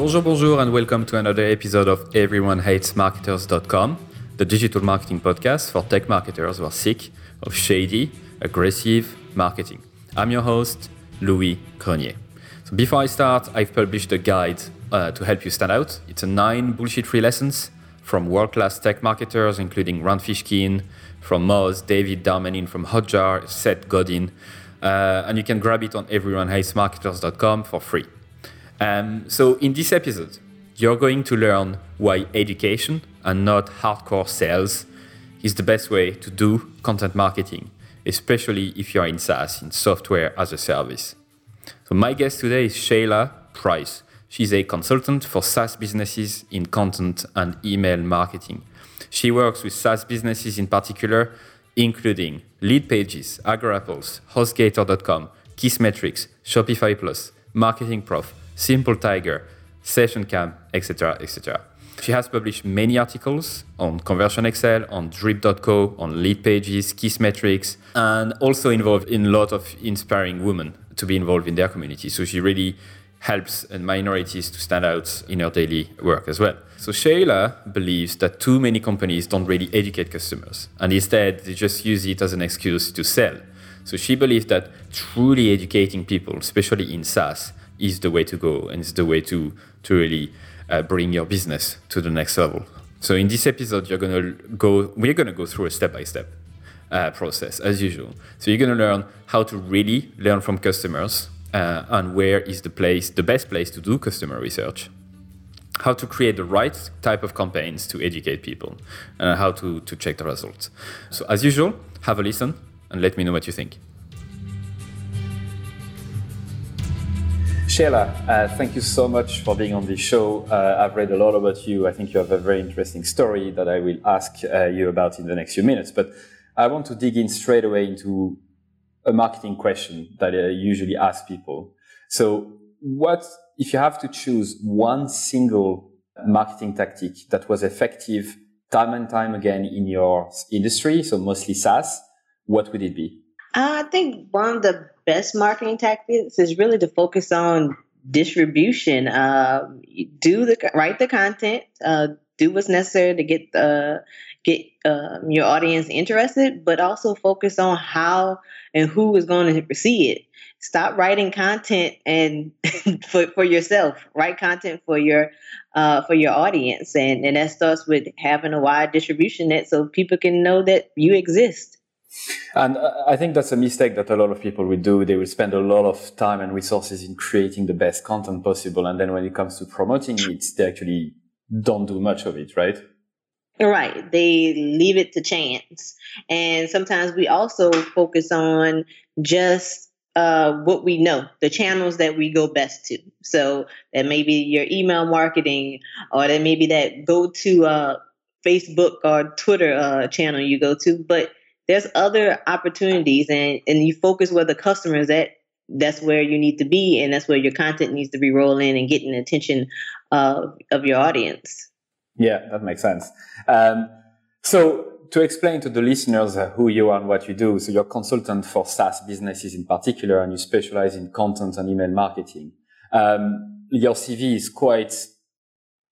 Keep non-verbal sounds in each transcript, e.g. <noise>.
Bonjour, bonjour, and welcome to another episode of EveryoneHatesMarketers.com, the digital marketing podcast for tech marketers who are sick of shady, aggressive marketing. I'm your host, Louis Grenier. So before I start, I've published a guide uh, to help you stand out. It's a nine bullshit-free lessons from world-class tech marketers, including Rand Fishkin from Moz, David Darmanin from Hotjar, Seth Godin, uh, and you can grab it on everyonehatesmarketers.com for free. Um, so in this episode, you're going to learn why education and not hardcore sales is the best way to do content marketing, especially if you're in SaaS, in software as a service. So my guest today is Shayla Price. She's a consultant for SaaS businesses in content and email marketing. She works with SaaS businesses in particular, including Leadpages, Agorapulse, HostGator.com, Kissmetrics, Shopify Plus, Marketing Prof, Simple Tiger, SessionCam, etc., etc. She has published many articles on ConversionXL, on Drip.co, on Leadpages, Kissmetrics, and also involved in a lot of inspiring women to be involved in their community. So she really helps minorities to stand out in her daily work as well. So Shayla believes that too many companies don't really educate customers, and instead they just use it as an excuse to sell. So she believes that truly educating people, especially in SaaS, is the way to go and it's the way to to really uh, bring your business to the next level. So in this episode, you're gonna go. We're gonna go through a step by step process as usual. So you're gonna learn how to really learn from customers uh, and where is the place, the best place to do customer research. How to create the right type of campaigns to educate people, and how to to check the results. So as usual, have a listen and let me know what you think. Shayla, uh, thank you so much for being on this show. Uh, I've read a lot about you. I think you have a very interesting story that I will ask uh, you about in the next few minutes. But I want to dig in straight away into a marketing question that I usually ask people. So, what if you have to choose one single marketing tactic that was effective time and time again in your industry, so mostly SaaS, what would it be? I think one of the best marketing tactics is really to focus on distribution. Uh, do the write the content, uh, do what's necessary to get the get uh, your audience interested, but also focus on how and who is going to see it. Stop writing content and <laughs> for, for yourself. Write content for your uh, for your audience, and and that starts with having a wide distribution net so people can know that you exist. And I think that's a mistake that a lot of people will do. They will spend a lot of time and resources in creating the best content possible. And then when it comes to promoting it, they actually don't do much of it, right? Right. They leave it to chance. And sometimes we also focus on just uh, what we know, the channels that we go best to. So that may be your email marketing, or that may be that go to uh, Facebook or Twitter uh, channel you go to. But there's other opportunities and, and you focus where the customer is at that's where you need to be and that's where your content needs to be rolling and getting the attention of, of your audience. Yeah that makes sense. Um, so to explain to the listeners who you are and what you do so you're a consultant for saas businesses in particular and you specialize in content and email marketing um, your cv is quite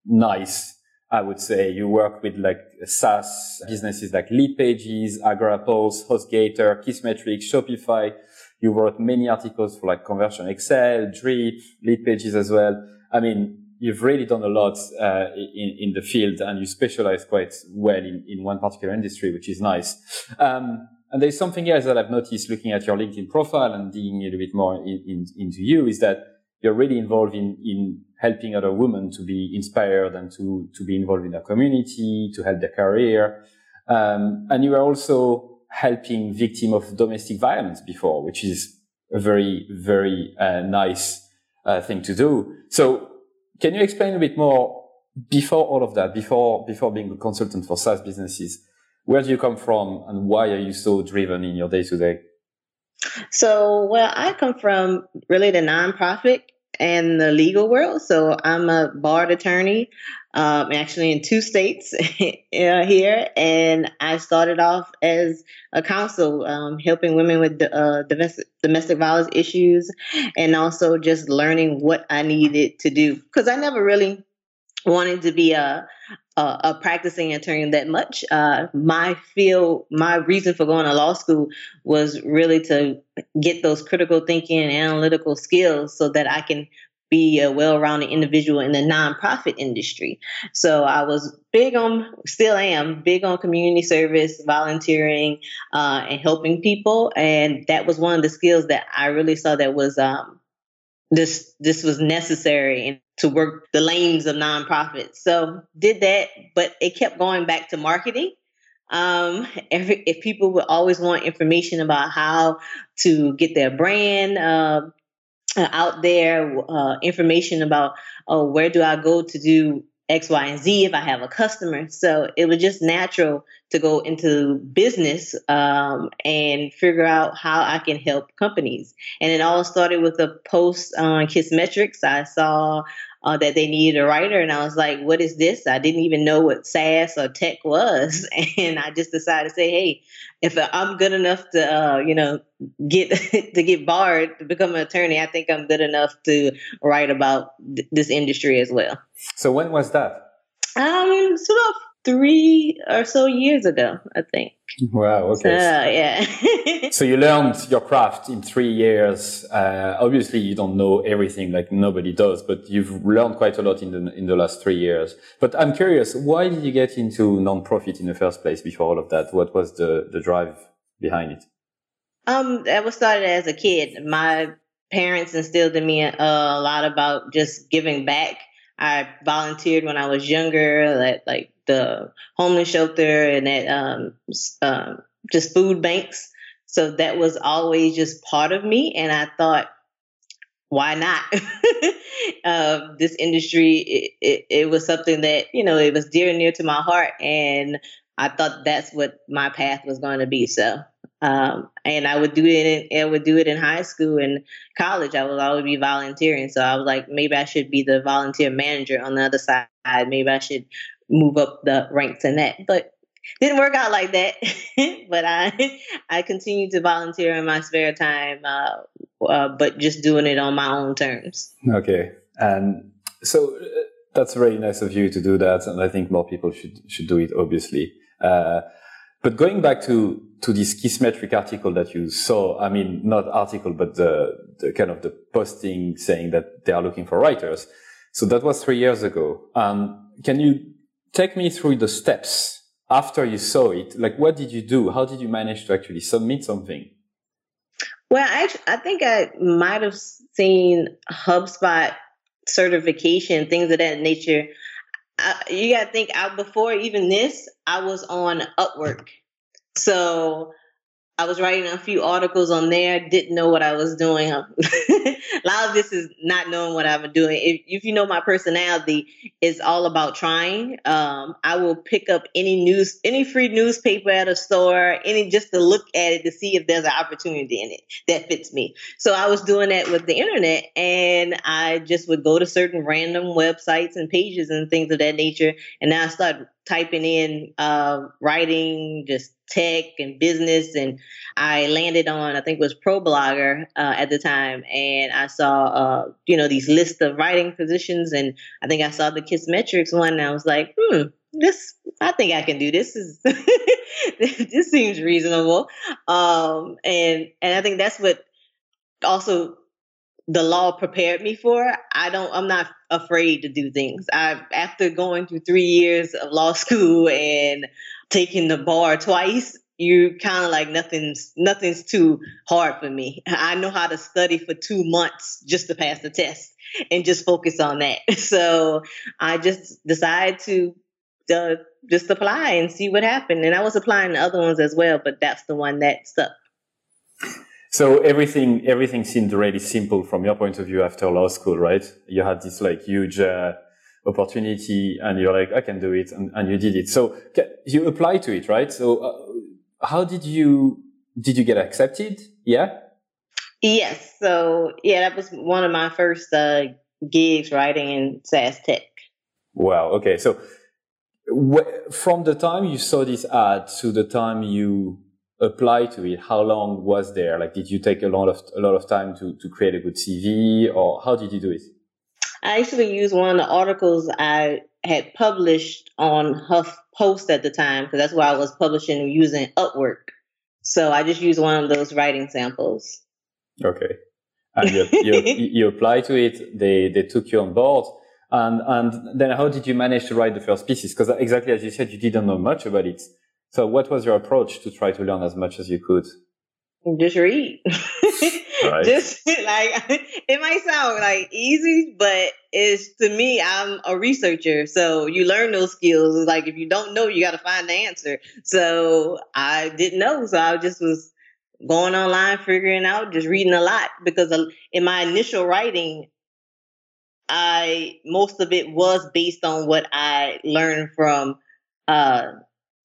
nice I would say you work with like SaaS businesses like Leadpages, Agorapulse, HostGator, Kissmetrics, Shopify. You wrote many articles for like ConversionXL, Drip, Leadpages as well. I mean, you've really done a lot uh, in, in the field and you specialize quite well in, in one particular industry, which is nice. Um, and there's something else that I've noticed looking at your LinkedIn profile and digging a little bit more in, in, into you is that you're really involved in, in helping other women to be inspired and to, to be involved in their community, to help their career. Um, and you are also helping victims of domestic violence before, which is a very, very uh, nice uh, thing to do. So can you explain a bit more before all of that, before, before being a consultant for SaaS businesses? Where do you come from and why are you so driven in your day to day? So, well, I come from really the nonprofit and the legal world. So I'm a barred attorney, um, actually in two states <laughs> here, and I started off as a counsel, um, helping women with uh, domestic domestic violence issues, and also just learning what I needed to do because I never really wanted to be a a, a practicing attorney that much. Uh, my field, my reason for going to law school was really to get those critical thinking and analytical skills so that I can be a well-rounded individual in the nonprofit industry. So I was big on, still am big on community service, volunteering, uh, and helping people. And that was one of the skills that I really saw that was um, this this was necessary to work the lanes of nonprofits. So did that, but it kept going back to marketing. Um, every, if people would always want information about how to get their brand uh, out there, uh, information about oh, where do I go to do X, Y, and Z if I have a customer. So it was just natural to go into business um, and figure out how I can help companies. And it all started with a post on Kissmetrics. I saw uh, that they needed a writer. And I was like, what is this? I didn't even know what SaaS or tech was. <laughs> And I just decided to say, hey, if I'm good enough to, uh, you know, get <laughs> to get barred to become an attorney, I think I'm good enough to write about th- this industry as well. So when was that? Um, sort of three or so years ago, I think. Wow. Okay. So, yeah. <laughs> so you learned your craft in three years. Uh, obviously, you don't know everything like nobody does, but you've learned quite a lot in the in the last three years. But I'm curious, why did you get into nonprofit in the first place? Before all of that, what was the the drive behind it? Um, that was started as a kid. My parents instilled in me a, a lot about just giving back. I volunteered when I was younger, at like the homeless shelter and at um, um, just food banks. So that was always just part of me. And I thought, why not? uh, <laughs> this industry, it, it, it, was something that, you know, it was dear and near to my heart. And I thought that's what my path was going to be. So, um, and I would do it in, I would do it in high school and college. I would always be volunteering. So I was like, maybe I should be the volunteer manager on the other side. Maybe I should move up the ranks in that. But didn't work out like that. <laughs> but I <laughs> I continue to volunteer in my spare time, uh, uh, but just doing it on my own terms. Okay, and so uh, that's very nice of you to do that, and I think more people should should do it. Obviously. Uh, but going back to, to this Kissmetric article that you saw, I mean, not article, but the, the kind of the posting saying that they are looking for writers. So that was three years ago. Um, can you take me through the steps after you saw it. Like, what did you do? How did you manage to actually submit something? Well, actually, I think I might have seen HubSpot certification, things of that nature. I, you got to think out before even this, I was on Upwork. So I was writing a few articles on there, didn't know what I was doing. <laughs> a lot of this is not knowing what I'm doing. If, if you know my personality, it's all about trying. Um, I will pick up any news, any free newspaper at a store, any just to look at it to see if there's an opportunity in it that fits me. So I was doing that with the internet, and I just would go to certain random websites and pages and things of that nature, and I started typing in uh, writing, just tech and business, and I landed on I think it was ProBlogger uh, at the time, and I saw uh, you know these lists of writing positions, and I think I saw the Kissmetrics one, and I was like, hmm, this I think I can do this. Is <laughs> this seems reasonable, um, and and I think that's what also the law prepared me for. I don't. I'm not afraid to do things. I after going through three years of law school and taking the bar twice, you kind of like nothing's nothing's too hard for me. I know how to study for two months just to pass the test and just focus on that. <laughs> So I just decided to uh, just apply and see what happened. And I was applying to other ones as well, but that's the one that stuck. So everything everything seemed really simple from your point of view after law school, right? You had this like huge uh, opportunity, and you're like, I can do it, and, and you did it. So you applied to it, right? So uh, how did you did you get accepted? Yeah. Yes. So yeah, that was one of my first uh, gigs writing in SaaS tech. Wow. Okay. So wh- from the time you saw this ad to the time you apply to it, how long was there? Like, did you take a lot of a lot of time to to create a good CV, or how did you do it? I actually used one of the articles I had published on Huff Post at the time because that's why I was publishing using Upwork. So I just used one of those writing samples. Okay. And you, <laughs> you, you applied to it, they, they took you on board. And, and then how did you manage to write the first pieces? Because exactly as you said, you didn't know much about it. So what was your approach to try to learn as much as you could? Just read. right. <laughs> Just like <laughs> it might sound like easy, but it's to me, I'm a researcher. So you learn those skills. It's like if you don't know, you got to find the answer. So I didn't know. So I just was going online, figuring out, just reading a lot because in my initial writing, I most of it was based on what I learned from uh,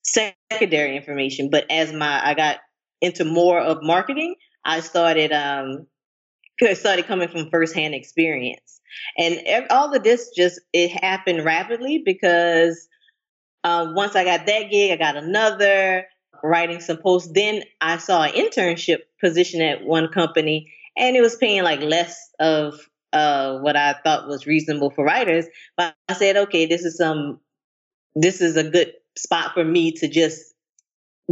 secondary information. But as my I got into more of marketing, I started um, started coming from firsthand experience, and all of this just it happened rapidly because uh, once I got that gig, I got another writing some posts. Then I saw an internship position at one company, and it was paying like less of uh, what I thought was reasonable for writers. But I said, okay, this is some, this is a good spot for me to just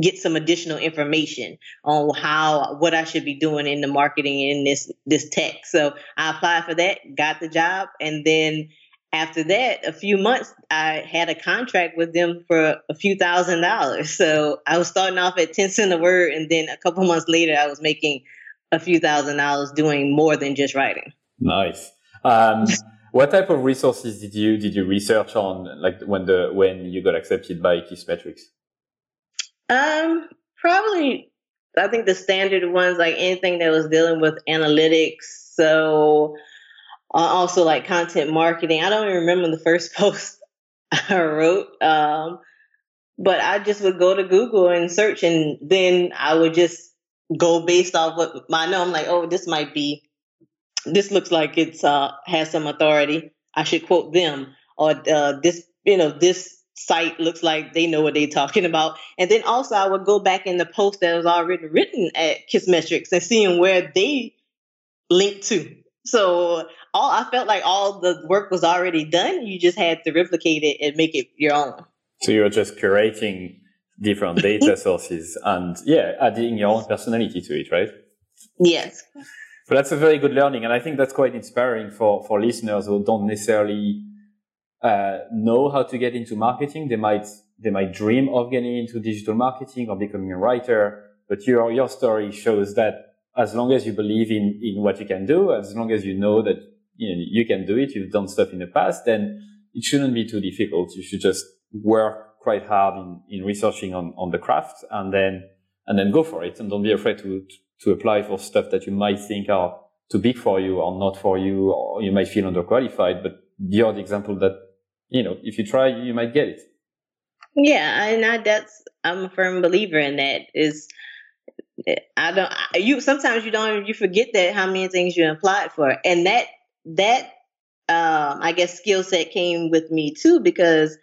get some additional information on how what I should be doing in the marketing in this this tech. So I applied for that, got the job, and then after that, a few months, I had a contract with them for a few thousand dollars. So I was starting off at 10 cents a word. And then a couple months later, I was making a few thousand dollars doing more than just writing. Nice. Um, what type of resources did you, did you research on like when the, when you got accepted by Kissmetrics? Um, probably, I think the standard ones, like anything that was dealing with analytics. So, uh, also like content marketing. I don't even remember the first <laughs> post I wrote, um, but I just would go to Google and search, and then I would just go based off what I know. I'm like, oh, this might be, this looks like it's uh, has some authority. I should quote them, or uh, this, you know, this site looks like they know what they're talking about. And then also I would go back in the post that was already written at Kissmetrics and seeing where they linked to. So all I felt like all the work was already done. You just had to replicate it and make it your own. So you're just curating different <laughs> data sources and yeah, adding your own personality to it, right? Yes. But that's a very good learning, and I think that's quite inspiring for for listeners who don't necessarily uh, know how to get into marketing. They might they might dream of getting into digital marketing or becoming a writer, but your your story shows that as long as you believe in, in what you can do, as long as you know that you, know, you can do it, you've done stuff in the past, then it shouldn't be too difficult. You should just work quite hard in, in researching on, on the craft and then, and then go for it. And don't be afraid to, to apply for stuff that you might think are too big for you or not for you, or you might feel underqualified. But you're the example that, you know, if you try, you might get it. Yeah. And I, that's, I'm a firm believer in that is, I don't. You sometimes you don't. You forget that how many things you applied for, and that that um, I guess skill set came with me too because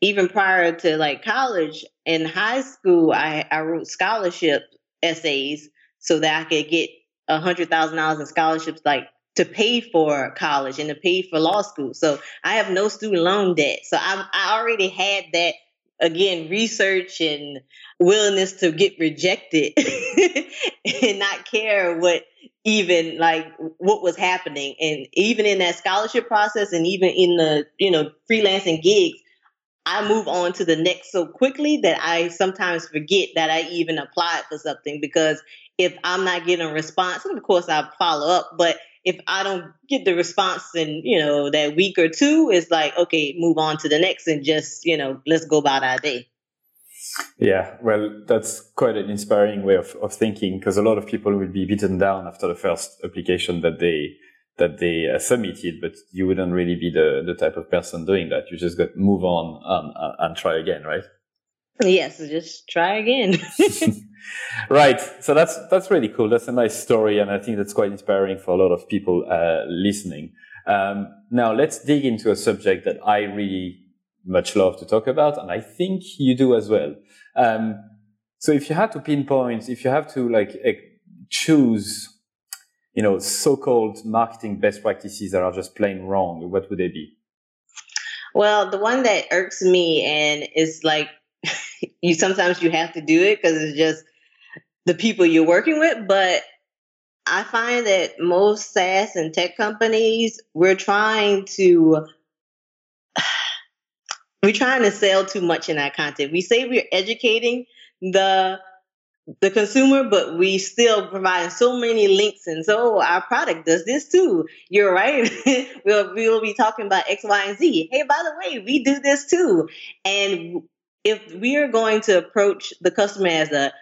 even prior to like college in high school, I I wrote scholarship essays so that I could get a hundred thousand dollars in scholarships, like to pay for college and to pay for law school. So I have no student loan debt. So I I already had that again research and willingness to get rejected <laughs> and not care what even like what was happening and even in that scholarship process and even in the you know freelancing gigs i move on to the next so quickly that i sometimes forget that i even applied for something because if i'm not getting a response and of course i follow up but if I don't get the response in, you know, that week or two, it's like, okay, move on to the next and just, you know, let's go about our day. Yeah, well, that's quite an inspiring way of, of thinking because a lot of people will be beaten down after the first application that they that they uh, submitted, but you wouldn't really be the, the type of person doing that. You just got move on and, and try again, right? Yes, just try again. <laughs> right. So that's that's really cool. That's a nice story, and I think that's quite inspiring for a lot of people uh, listening. Um, now let's dig into a subject that I really much love to talk about, and I think you do as well. Um, so if you had to pinpoint, if you have to like choose, you know, so-called marketing best practices that are just plain wrong, what would they be? Well, the one that irks me and is like <laughs> you sometimes you have to do it because it's just the people you're working with, but I find that most SaaS and tech companies, we're trying to <sighs> we're trying to sell too much in our content. We say we're educating the the consumer, but we still provide so many links and so our product does this too. You're right. <laughs> we'll we'll be talking about X, Y, and Z. Hey, by the way, we do this too. And if we are going to approach the customer as a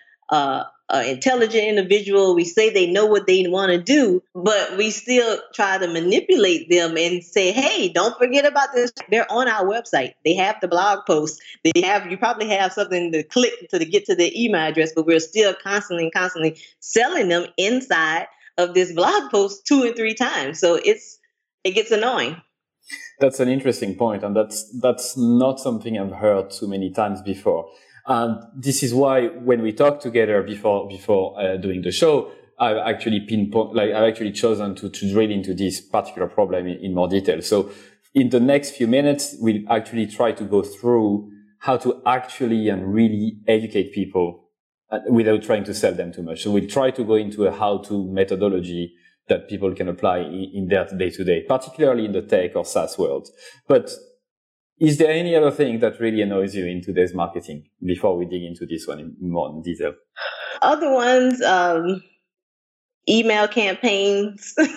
uh, intelligent individual. We say they know what they want to do, but we still try to manipulate them and say, "Hey, don't forget about this." They're on our website. They have the blog post. They have. You probably have something to click to get to their email address, but we're still constantly, constantly selling them inside of this blog post two and three times. So it's it gets annoying. That's an interesting point, and that's that's not something I've heard too many times before. And this is why when we talked together before, before uh, doing the show, I've actually pinpoint, like I've actually chosen to, to drill into this particular problem in, in more detail. So in the next few minutes, we'll actually try to go through how to actually and really educate people uh, without trying to sell them too much. So we'll try to go into a how-to methodology that people can apply in, their day to day, particularly in the tech or SaaS world. But is there any other thing that really annoys you in today's marketing before we dig into this one in more detail? Other ones, um, email campaigns. <laughs> um,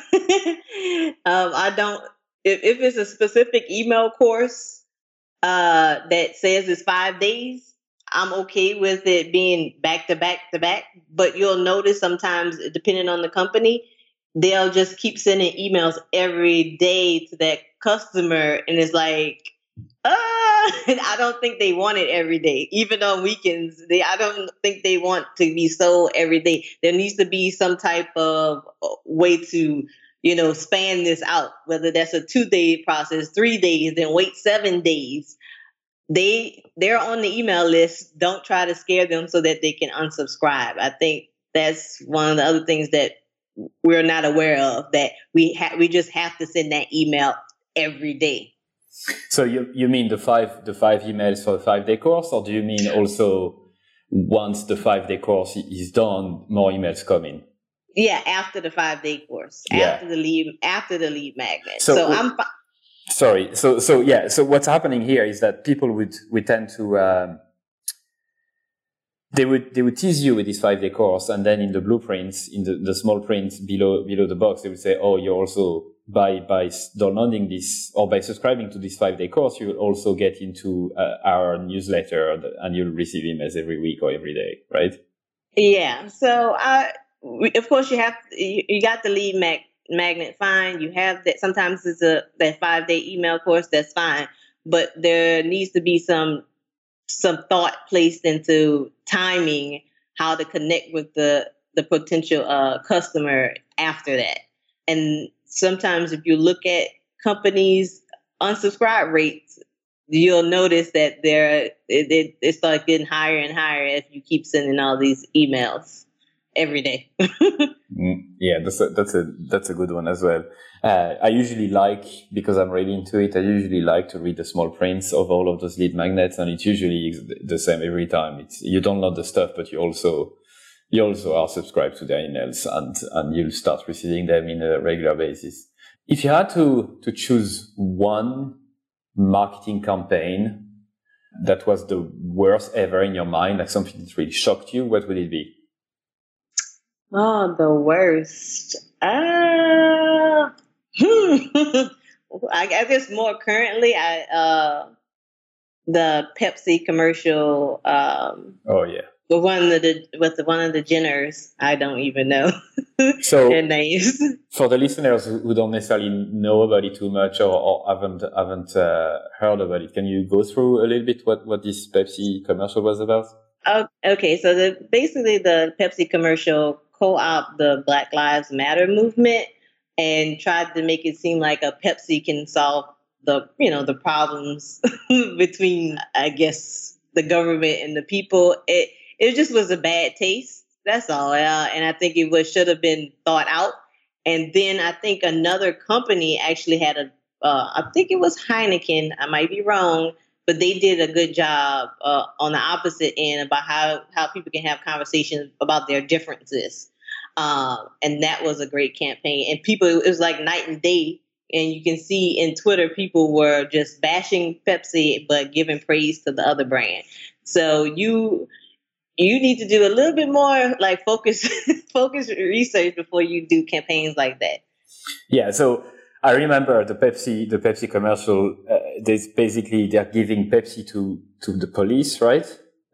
I don't, if, if it's a specific email course uh, that says it's five days, I'm okay with it being back to back to back. But you'll notice sometimes, depending on the company, they'll just keep sending emails every day to that customer. And it's like, <laughs> uh, I don't think they want it every day. Even on weekends, they I don't think they want to be sold every day. There needs to be some type of uh, way to, you know, span this out. Whether that's a two day process, three days, then wait seven days. They they're on the email list. Don't try to scare them so that they can unsubscribe. I think that's one of the other things that we're not aware of. That we ha- we just have to send that email every day. So you you mean the five the five emails for the five day course, or do you mean also once the five day course is done, more emails come in? Yeah, after the five day course, yeah. after the lead after the lead magnet. So, so I'm. Fi- sorry. So so yeah. So what's happening here is that people would we tend to. Um, they would they would tease you with this five day course, and then in the blueprints, in the, the small print below below the box, they would say, "Oh, you're also by by downloading this or by subscribing to this five day course, you will also get into uh, our newsletter and you'll receive emails every week or every day, right? Yeah. So, I, of course, you have you, you got the lead mag, magnet fine. You have that. Sometimes it's a that five day email course. That's fine, but there needs to be some some thought placed into timing how to connect with the the potential uh, customer after that. And sometimes if you look at companies' unsubscribe rates, you'll notice that they're it, it, it starts getting higher and higher if you keep sending all these emails every day. <laughs> mm, yeah, that's a, that's a that's a good one as well. Uh, I usually like because I'm really into it. I usually like to read the small prints of all of those lead magnets, and it's usually the same every time. It's you download the stuff, but you also you also are subscribed to their emails and, and you'll start receiving them in a regular basis. If you had to, to choose one marketing campaign that was the worst ever in your mind, like something that really shocked you, what would it be? Oh, the worst. Uh, <laughs> I guess more currently, I, uh, the Pepsi commercial, um, oh yeah, But one of the with the one of the Jenners, I don't even know <laughs> so their names. For the listeners who don't necessarily know about it too much or, or haven't haven't uh, heard about it, can you go through a little bit what what this Pepsi commercial was about? Oh, okay, so the basically the Pepsi commercial co-opt the Black Lives Matter movement and tried to make it seem like a Pepsi can solve the you know the problems <laughs> between I guess the government and the people. It it just was a bad taste. That's all. And I think it was should have been thought out. And then I think another company actually had a. Uh, I think it was Heineken. I might be wrong, but they did a good job uh, on the opposite end about how how people can have conversations about their differences. Um, and that was a great campaign. And people, it was like night and day. And you can see in Twitter, people were just bashing Pepsi, but giving praise to the other brand. So you you need to do a little bit more like focus <laughs> focus research before you do campaigns like that. Yeah, so I remember the Pepsi the Pepsi commercial. Uh, basically they're giving Pepsi to to the police, right?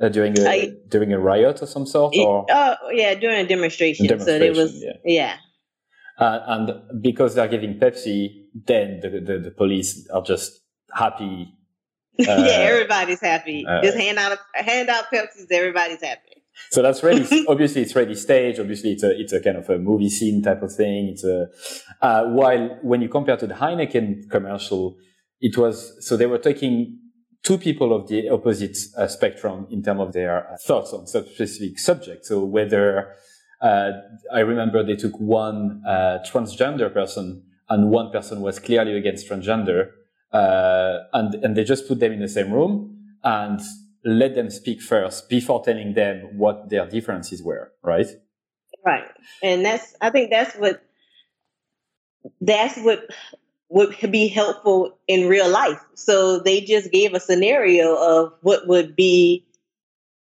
Uh, during a I, during a riot or some sort, or oh yeah, during a demonstration. demonstration so it was yeah. yeah. Uh, and because they're giving Pepsi, then the, the, the police are just happy <laughs> yeah, uh, everybody's happy. Uh, Just hand out hand out Pepsis. Everybody's happy. So that's really <laughs> obviously it's ready stage. Obviously, it's a it's a kind of a movie scene type of thing. It's a uh, while when you compare to the Heineken commercial, it was so they were taking two people of the opposite uh, spectrum in terms of their thoughts on such specific subjects. So whether uh, I remember they took one uh, transgender person and one person was clearly against transgender uh, and and they just put them in the same room and let them speak first before telling them what their differences were, right? Right, and that's I think that's what that's what would be helpful in real life. So they just gave a scenario of what would be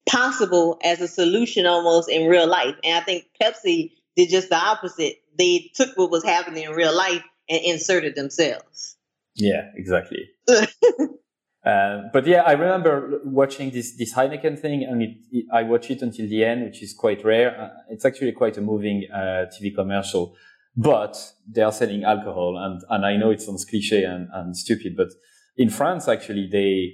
possible as a solution almost in real life. And I think Pepsi did just the opposite. They took what was happening in real life and inserted themselves. Yeah, exactly. <laughs> uh, but yeah, I remember watching this this Heineken thing, and it, it, I watched it until the end, which is quite rare. Uh, it's actually quite a moving uh, TV commercial, but they are selling alcohol, and and I know it sounds cliche and, and stupid, but in France, actually, they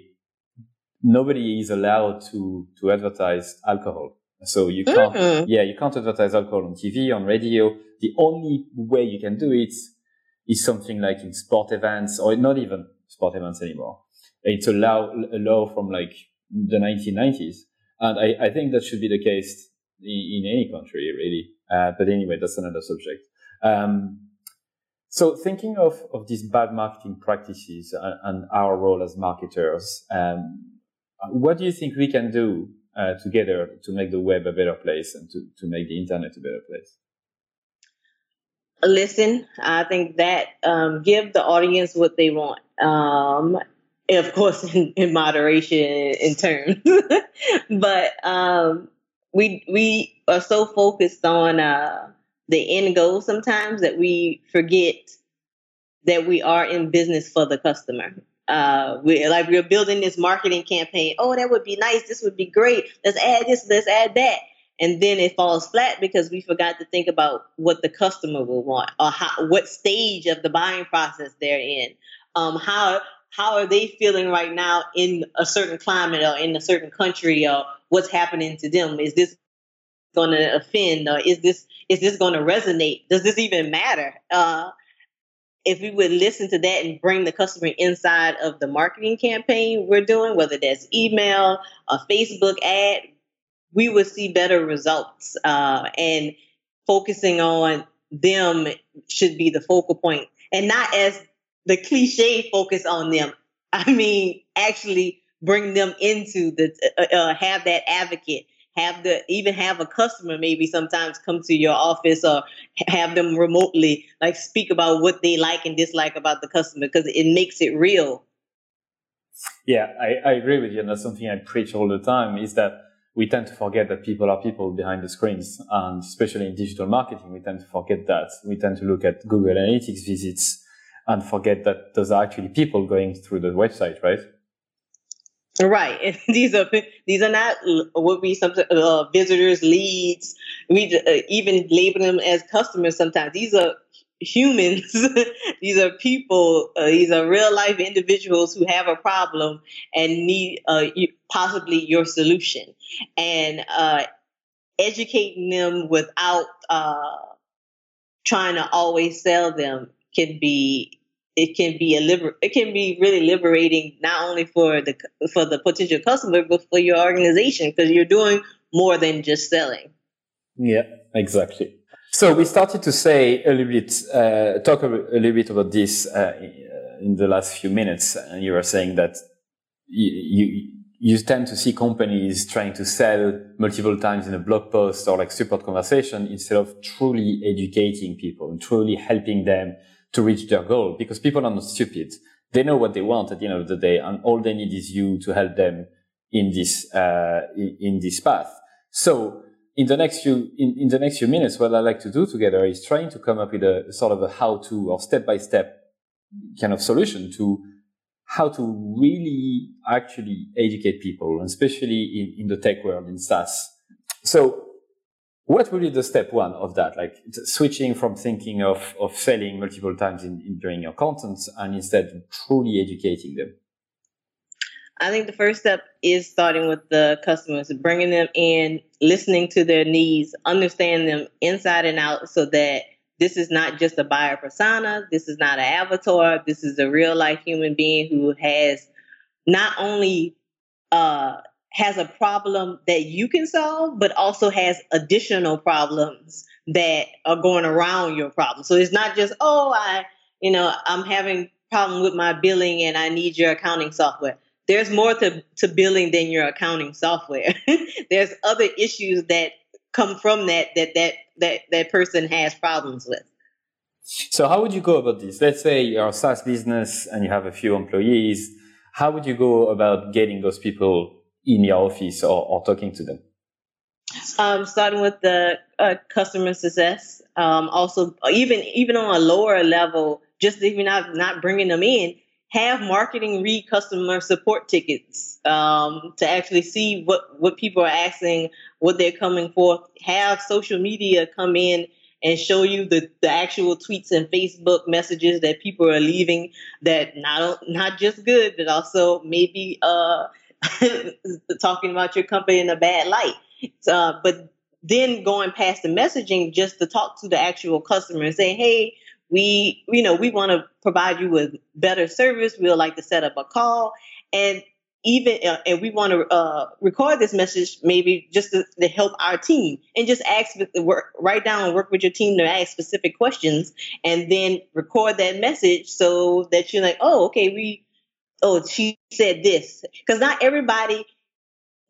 nobody is allowed to to advertise alcohol. So you can't, mm-hmm. yeah, you can't advertise alcohol on TV, on radio. The only way you can do it is something like in sport events or not even sport events anymore. It's a law, a law from like the 1990s. And I, I think that should be the case in, in any country, really. Uh, but anyway, that's another subject. Um, so thinking of, of these bad marketing practices and, and our role as marketers, um, what do you think we can do uh, together to make the web a better place and to, to make the internet a better place? listen. I think that um, give the audience what they want. Um, of course, <laughs> in, in moderation in terms, <laughs> but um, we we are so focused on uh, the end goal sometimes that we forget that we are in business for the customer. Uh, we like we're building this marketing campaign. Oh, that would be nice. This would be great. Let's add this. Let's add that and then it falls flat because we forgot to think about what the customer will want or how, what stage of the buying process they're in um, how how are they feeling right now in a certain climate or in a certain country or what's happening to them is this going to offend or is this is this going to resonate does this even matter uh, if we would listen to that and bring the customer inside of the marketing campaign we're doing whether that's email a facebook ad we would see better results. Uh, and focusing on them should be the focal point and not as the cliche focus on them. I mean, actually bring them into the, uh, uh, have that advocate, have the, even have a customer maybe sometimes come to your office or have them remotely, like speak about what they like and dislike about the customer because it makes it real. Yeah, I, I agree with you. And that's something I preach all the time is that we tend to forget that people are people behind the screens. And especially in digital marketing, we tend to forget that. We tend to look at Google Analytics visits and forget that those are actually people going through the website, right? Right. <laughs> These are these are not what we sometimes uh, visitors, leads. We uh, even label them as customers sometimes. These are humans. <laughs> these are people. Uh, these are real life individuals who have a problem and need uh, possibly your solution. And uh, educating them without uh, trying to always sell them can be it can be a liber- it can be really liberating not only for the for the potential customer but for your organization because you're doing more than just selling. Yeah, exactly. So we started to say a little bit, uh, talk a, a, little bit about this uh, in the last few minutes, and you were saying that you, you you tend to see companies trying to sell multiple times in a blog post or like support conversation instead of truly educating people and truly helping them to reach their goal because people are not stupid. They know what they want at the end of the day and all they need is you to help them in this, uh, in this path. So in the next few, in, in the next few minutes, what I like to do together is trying to come up with a sort of a how to or step by step kind of solution to how to really actually educate people, especially in, in the tech world in SaaS. So what would be the step one of that? Like switching from thinking of, of selling multiple times in, in during your content and instead truly educating them? I think the first step is starting with the customers, bringing them in, listening to their needs, understanding them inside and out so that this is not just a buyer persona. This is not an avatar. This is a real life human being who has not only uh, has a problem that you can solve, but also has additional problems that are going around your problem. So it's not just, oh, I, you know, I'm having problem with my billing and I need your accounting software. There's more to, to billing than your accounting software. <laughs> There's other issues that come from that that that that that person has problems with. So how would you go about this? Let's say you're a SaaS business and you have a few employees. How would you go about getting those people in your office or, or talking to them? Um, starting with the uh, customer success. Um, also, even even on a lower level, just even not not bringing them in, have marketing read customer support tickets um, to actually see what what people are asking, what they're coming for. Have social media come in and show you the, the actual tweets and Facebook messages that people are leaving that not not just good, but also maybe uh, <laughs> talking about your company in a bad light. Uh, but then going past the messaging, just to talk to the actual customer and say, hey, we, you know, we want to provide you with better service. We'd like to set up a call. And even uh, and we want to uh, record this message maybe just to, to, help our team and just ask work write down and work with your team to ask specific questions and then record that message so that you're like oh okay we oh, she said this. Because not everybody,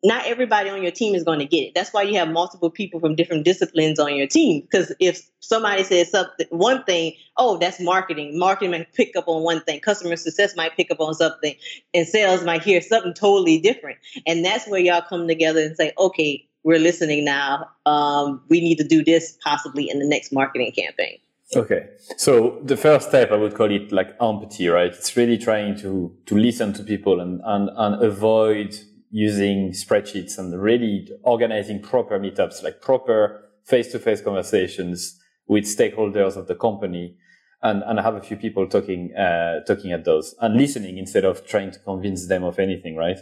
not everybody on your team is going to get it. That's why you have multiple people from different disciplines on your team. Because if somebody says something, one thing, oh, that's marketing. Marketing might pick up on one thing. Customer success might pick up on something, and sales might hear something totally different. And that's where y'all come together and say, okay, we're listening now. Um, we need to do this possibly in the next marketing campaign. Okay. So the first step, I would call it like empathy, right? It's really trying to, to listen to people and, and, and avoid using spreadsheets and really organizing proper meetups, like proper face to face conversations with stakeholders of the company and, and have a few people talking, uh, talking at those and listening instead of trying to convince them of anything, right?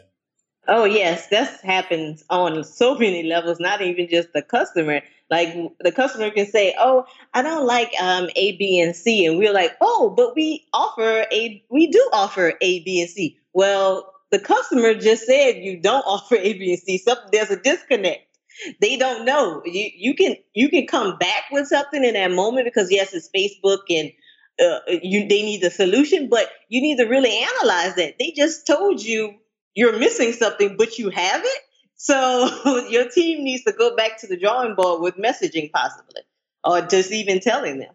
Oh yes, that happens on so many levels, not even just the customer. Like the customer can say, "Oh, I don't like um, A, B, and C," and we're like, "Oh, but we offer a, we do offer A, B, and C." Well, the customer just said you don't <laughs> offer A, B, and C. Something there's a disconnect. They don't know. You you can you can come back with something in that moment because yes, it's Facebook and uh, you they need the solution, but you need to really analyze that. They just told you you're missing something, but you have it. So <laughs> your team needs to go back to the drawing board with messaging, possibly, or just even telling them.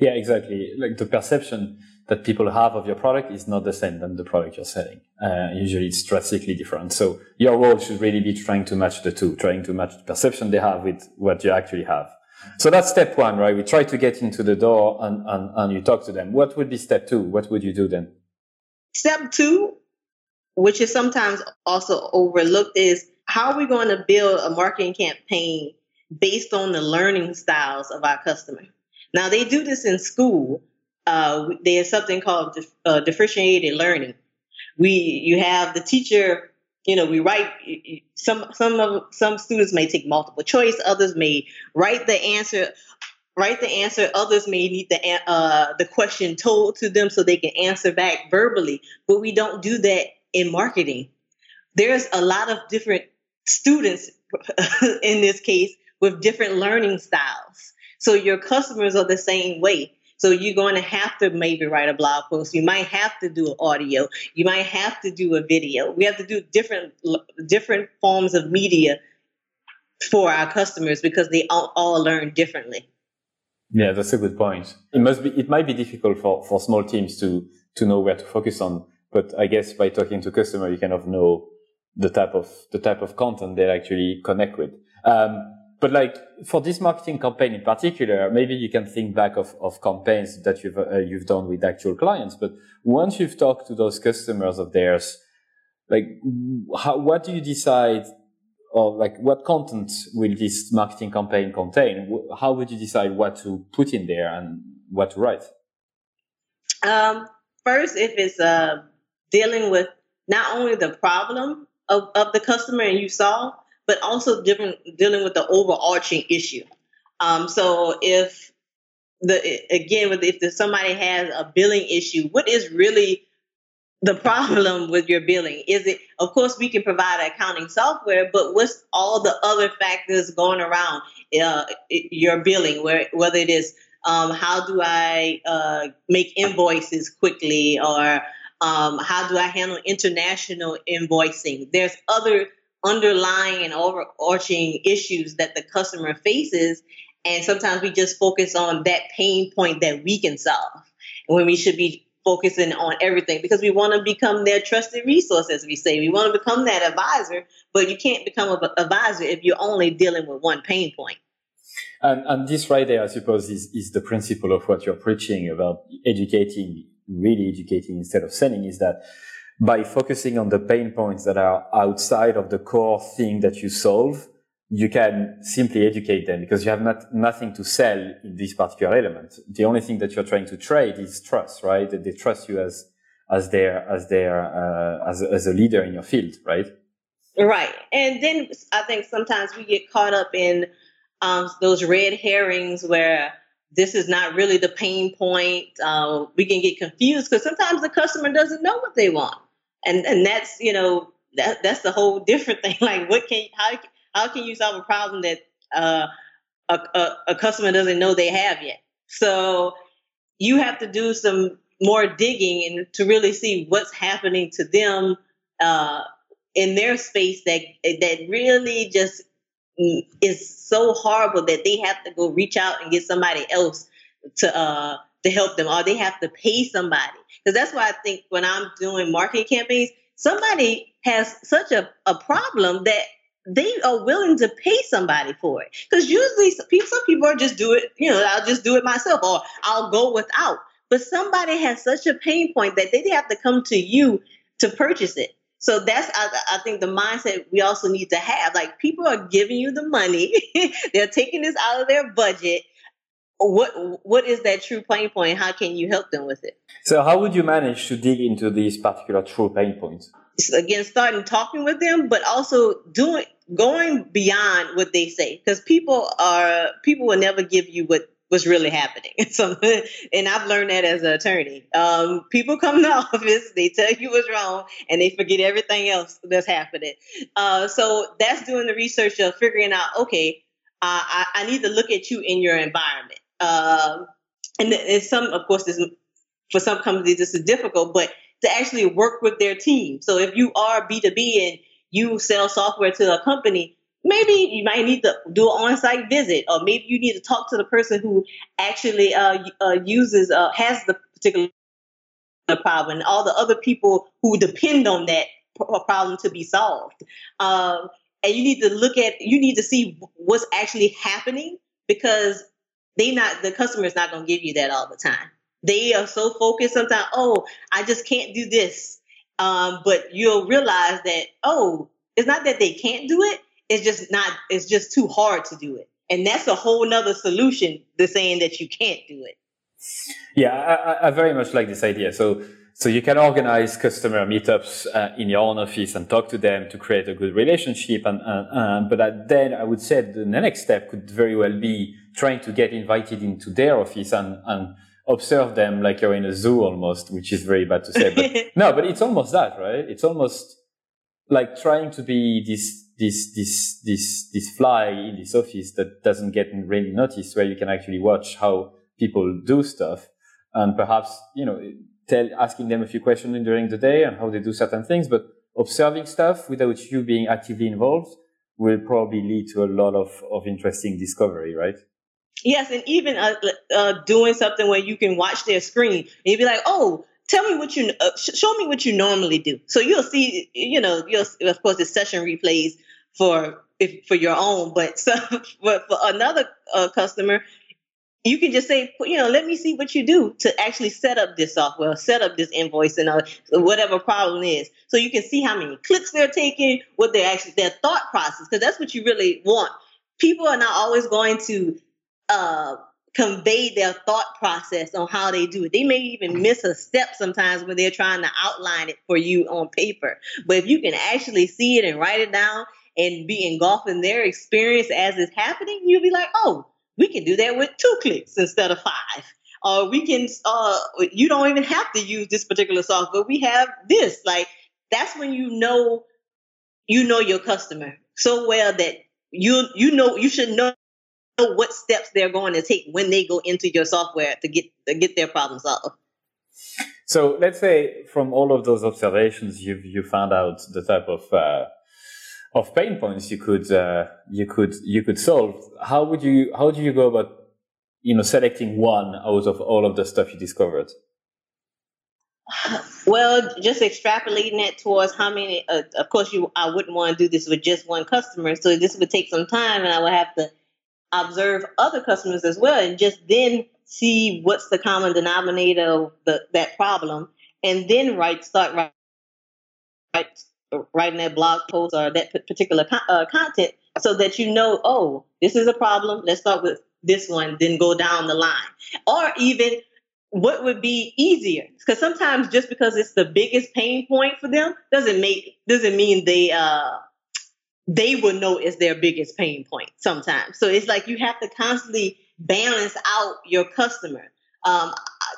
Yeah, exactly. Like the perception that people have of your product is not the same than the product you're selling. Uh, usually it's drastically different. So your role should really be trying to match the two, trying to match the perception they have with what you actually have. So that's step one, right? We try to get into the door and, and, and you talk to them. What would be step two? What would you do then? Step two which is sometimes also overlooked, is how are we going to build a marketing campaign based on the learning styles of our customer? Now, they do this in school. Uh, there's something called dif- uh, differentiated learning. We, you have the teacher you know, we write some some of some students may take multiple choice, others may write the answer write the answer. Others may need the uh, the question told to them so they can answer back verbally. But we don't do that in marketing. There's a lot of different students <laughs> in this case with different learning styles. So your customers are the same way. So you're going to have to maybe write a blog post. You might have to do audio. You might have to do a video. We have to do different different forms of media for our customers because they all, all learn differently. Yeah, that's a good point. It must be it might be difficult for, for small teams to to know where to focus on, but I guess by talking to customer you kind of know the type of the type of content they'll actually connect with. Um, but like for this marketing campaign in particular, maybe you can think back of, of campaigns that you've uh, you've done with actual clients. But once you've talked to those customers of theirs, like how, what do you decide, or like what content will this marketing campaign contain? How would you decide what to put in there and what to write? Um, first, if it's uh, dealing with not only the problem of, of the customer and you solve, but also different dealing with the overarching issue. Um, so if the again, if somebody has a billing issue, what is really the problem <laughs> with your billing? Is it, of course, we can provide accounting software, but what's all the other factors going around uh, your billing? Where whether it is um, how do I uh, make invoices quickly, or um, how do I handle international invoicing? There's other underlying and overarching issues that the customer faces. And sometimes we just focus on that pain point that we can solve when we should be focusing on everything because we want to become their trusted resource, as we say. We want to become that advisor, but you can't become an advisor if you're only dealing with one pain point. And, and this right there, I suppose, is, is the principle of what you're preaching about educating, really educating instead of selling, is that by focusing on the pain points that are outside of the core thing that you solve, you can simply educate them because you have not, nothing to sell in this particular element. The only thing that you're trying to trade is trust, right? That they trust you as, as their, as their, uh, as, as a leader in your field, right? Right. And then I think sometimes we get caught up in um, those red herrings where this is not really the pain point. Uh, we can get confused because sometimes the customer doesn't know what they want, and and that's you know that that's the whole <laughs> different thing. Like, what can how how can you solve a problem that uh, a, a, a customer doesn't know they have yet? So you have to do some more digging and to really see what's happening to them uh, in their space that that really just is so horrible that they have to go reach out and get somebody else to uh to help them or they have to pay somebody. Because that's why i think when i'm doing marketing campaigns somebody has such a, a problem that they are willing to pay somebody for it. Because usually some people, some people are just do it you know i'll just do it myself or i'll go without. But somebody has such a pain point that they have to come to you to purchase it so that's I, I, think the mindset we also need to have. Like people are giving you the money, <laughs> they're taking this out of their budget. What what is that true pain point? How can you help them with it? So how would you manage to dig into these particular true pain points? Again, starting talking with them, but also doing going beyond what they say because people are people will never give you what what's really happening. <laughs> So, and I've learned that as an attorney. Um, people come to <laughs> office, they tell you what's wrong, and they forget everything else that's happening. Uh, so that's doing the research of figuring out, okay, uh, I, I, need to look at you in your environment. Um, and, and some, of course, this, for some companies, this is difficult, but to actually work with their team. So if you are B2B and you sell software to a company, maybe you might need to do an on-site visit or maybe you need to talk to the person who actually uh, uh, uses uh, has the particular problem and all the other people who depend on that problem to be solved um, and you need to look at you need to see what's actually happening because they not the customer is not going to give you that all the time they are so focused sometimes oh i just can't do this Um, but you'll realize that, oh, it's not that they can't do it. It's just not, it's just too hard to do it. And that's a whole nother solution, the saying that you can't do it. Yeah, I, I very much like this idea. So, so you can organize customer meetups uh, in your own office and talk to them to create a good relationship. And, uh, but then I would say the next step could very well be trying to get invited into their office and, and observe them like you're in a zoo almost, which is very bad to say. But <laughs> no, but it's almost that, right? It's almost like trying to be this, this, this, this, this fly in this office that doesn't get really noticed, where you can actually watch how people do stuff and perhaps, you know, tell, asking them a few questions during the day and how they do certain things, but observing stuff without you being actively involved will probably lead to a lot of, of interesting discovery, right? Yes, and even uh, uh, doing something where you can watch their screen and you'd be like, "Oh, tell me what you uh, sh- show me what you normally do." So you'll see, you know, you'll of course the session replays for if for your own, but <laughs> so but for another uh, customer, you can just say, you know, let me see what you do to actually set up this software, set up this invoice, and uh, whatever problem is. So you can see how many clicks they're taking, what they actually their thought process, because that's what you really want. People are not always going to uh, convey their thought process on how they do it. They may even miss a step sometimes when they're trying to outline it for you on paper. But if you can actually see it and write it down and be engulfed in their experience as it's happening, you'll be like, oh, we can do that with two clicks instead of five. Or we can, uh, you don't even have to use this particular software. We have this. Like, that's when you know, you know your customer so well that you, you know, you should know what steps they're going to take when they go into your software to get to get their problem solved. So let's say from all of those observations, you've you found out the type of uh, of pain points you could uh, you could you could solve. How would you how do you go about you know selecting one out of all of the stuff you discovered? <sighs> Well, just extrapolating it towards how many. Uh, of course, you I wouldn't want to do this with just one customer, so this would take some time, and I would have to observe other customers as well and just then see what's the common denominator of the, that problem and then write start write, writing that blog post or that particular uh, content so that you know oh this is a problem let's start with this one then go down the line or even what would be easier because sometimes just because it's the biggest pain point for them doesn't make doesn't mean they uh they will know is their biggest pain point sometimes. So it's like you have to constantly balance out your customer. Um,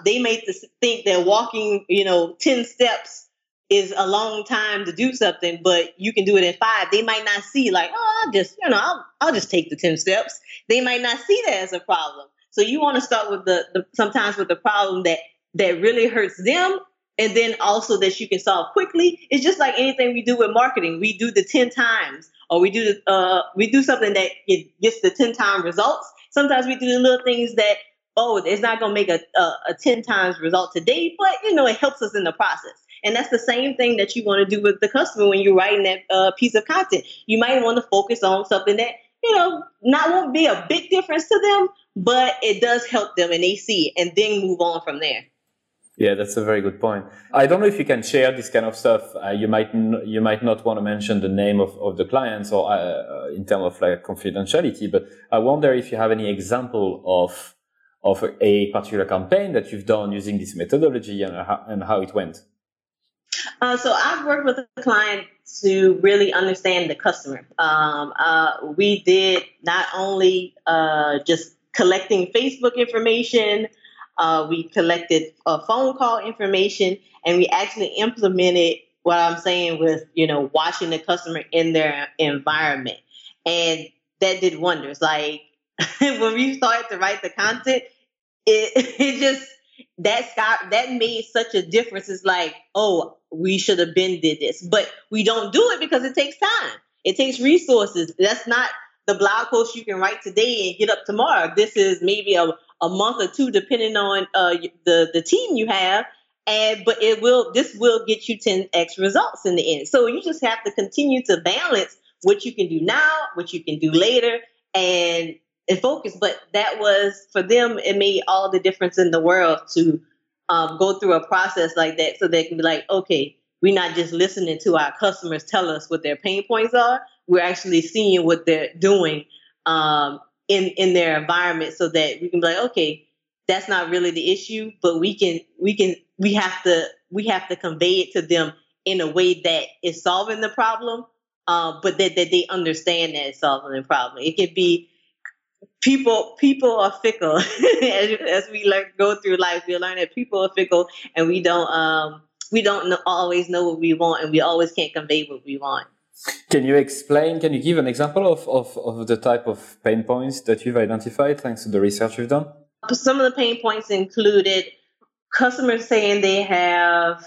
they may think that walking, you know, 10 steps is a long time to do something, but you can do it in five. They might not see like, oh, I'll just, you know, I'll, I'll just take the 10 steps. They might not see that as a problem. So you want to start with the, the sometimes with the problem that that really hurts them and then also that you can solve quickly. It's just like anything we do with marketing. We do the 10 times or we do uh, we do something that gets the 10 time results. Sometimes we do the little things that, oh, it's not going to make a, a, a 10 times result today, but you know, it helps us in the process. And that's the same thing that you want to do with the customer when you're writing that uh, piece of content. You might want to focus on something that, you know, not won't be a big difference to them, but it does help them and they see it and then move on from there. Yeah, that's a very good point. I don't know if you can share this kind of stuff. Uh, you might n- you might not want to mention the name of, of the clients or uh, uh, in terms of like confidentiality, but I wonder if you have any example of of a particular campaign that you've done using this methodology and how, and how it went. Uh, so I've worked with a client to really understand the customer. Um, uh, we did not only uh, just collecting Facebook information. Uh, we collected uh, phone call information and we actually implemented what I'm saying with, you know, watching the customer in their environment. And that did wonders. Like <laughs> when we started to write the content, it, <laughs> it just, that got, that made such a difference. It's like, oh, we should have been did this, but we don't do it because it takes time. It takes resources. That's not the blog post you can write today and get up tomorrow. This is maybe a, a month or two, depending on uh, the the team you have. And but it will this will get you 10x results in the end. So you just have to continue to balance what you can do now, what you can do later, and and focus. But that was for them, it made all the difference in the world to um, go through a process like that, so they can be like, okay, we're not just listening to our customers tell us what their pain points are. We're actually seeing what they're doing um, in in their environment, so that we can be like, okay, that's not really the issue, but we can we can we have to we have to convey it to them in a way that is solving the problem, uh, but that, that they understand that it's solving the problem. It could be people people are fickle <laughs> as, as, we learn go through life. We learn that people are fickle, and we don't um, we don't know, always know what we want, and we always can't convey what we want. Can you explain? Can you give an example of, of, of the type of pain points that you've identified thanks to the research you've done? Some of the pain points included customers saying they have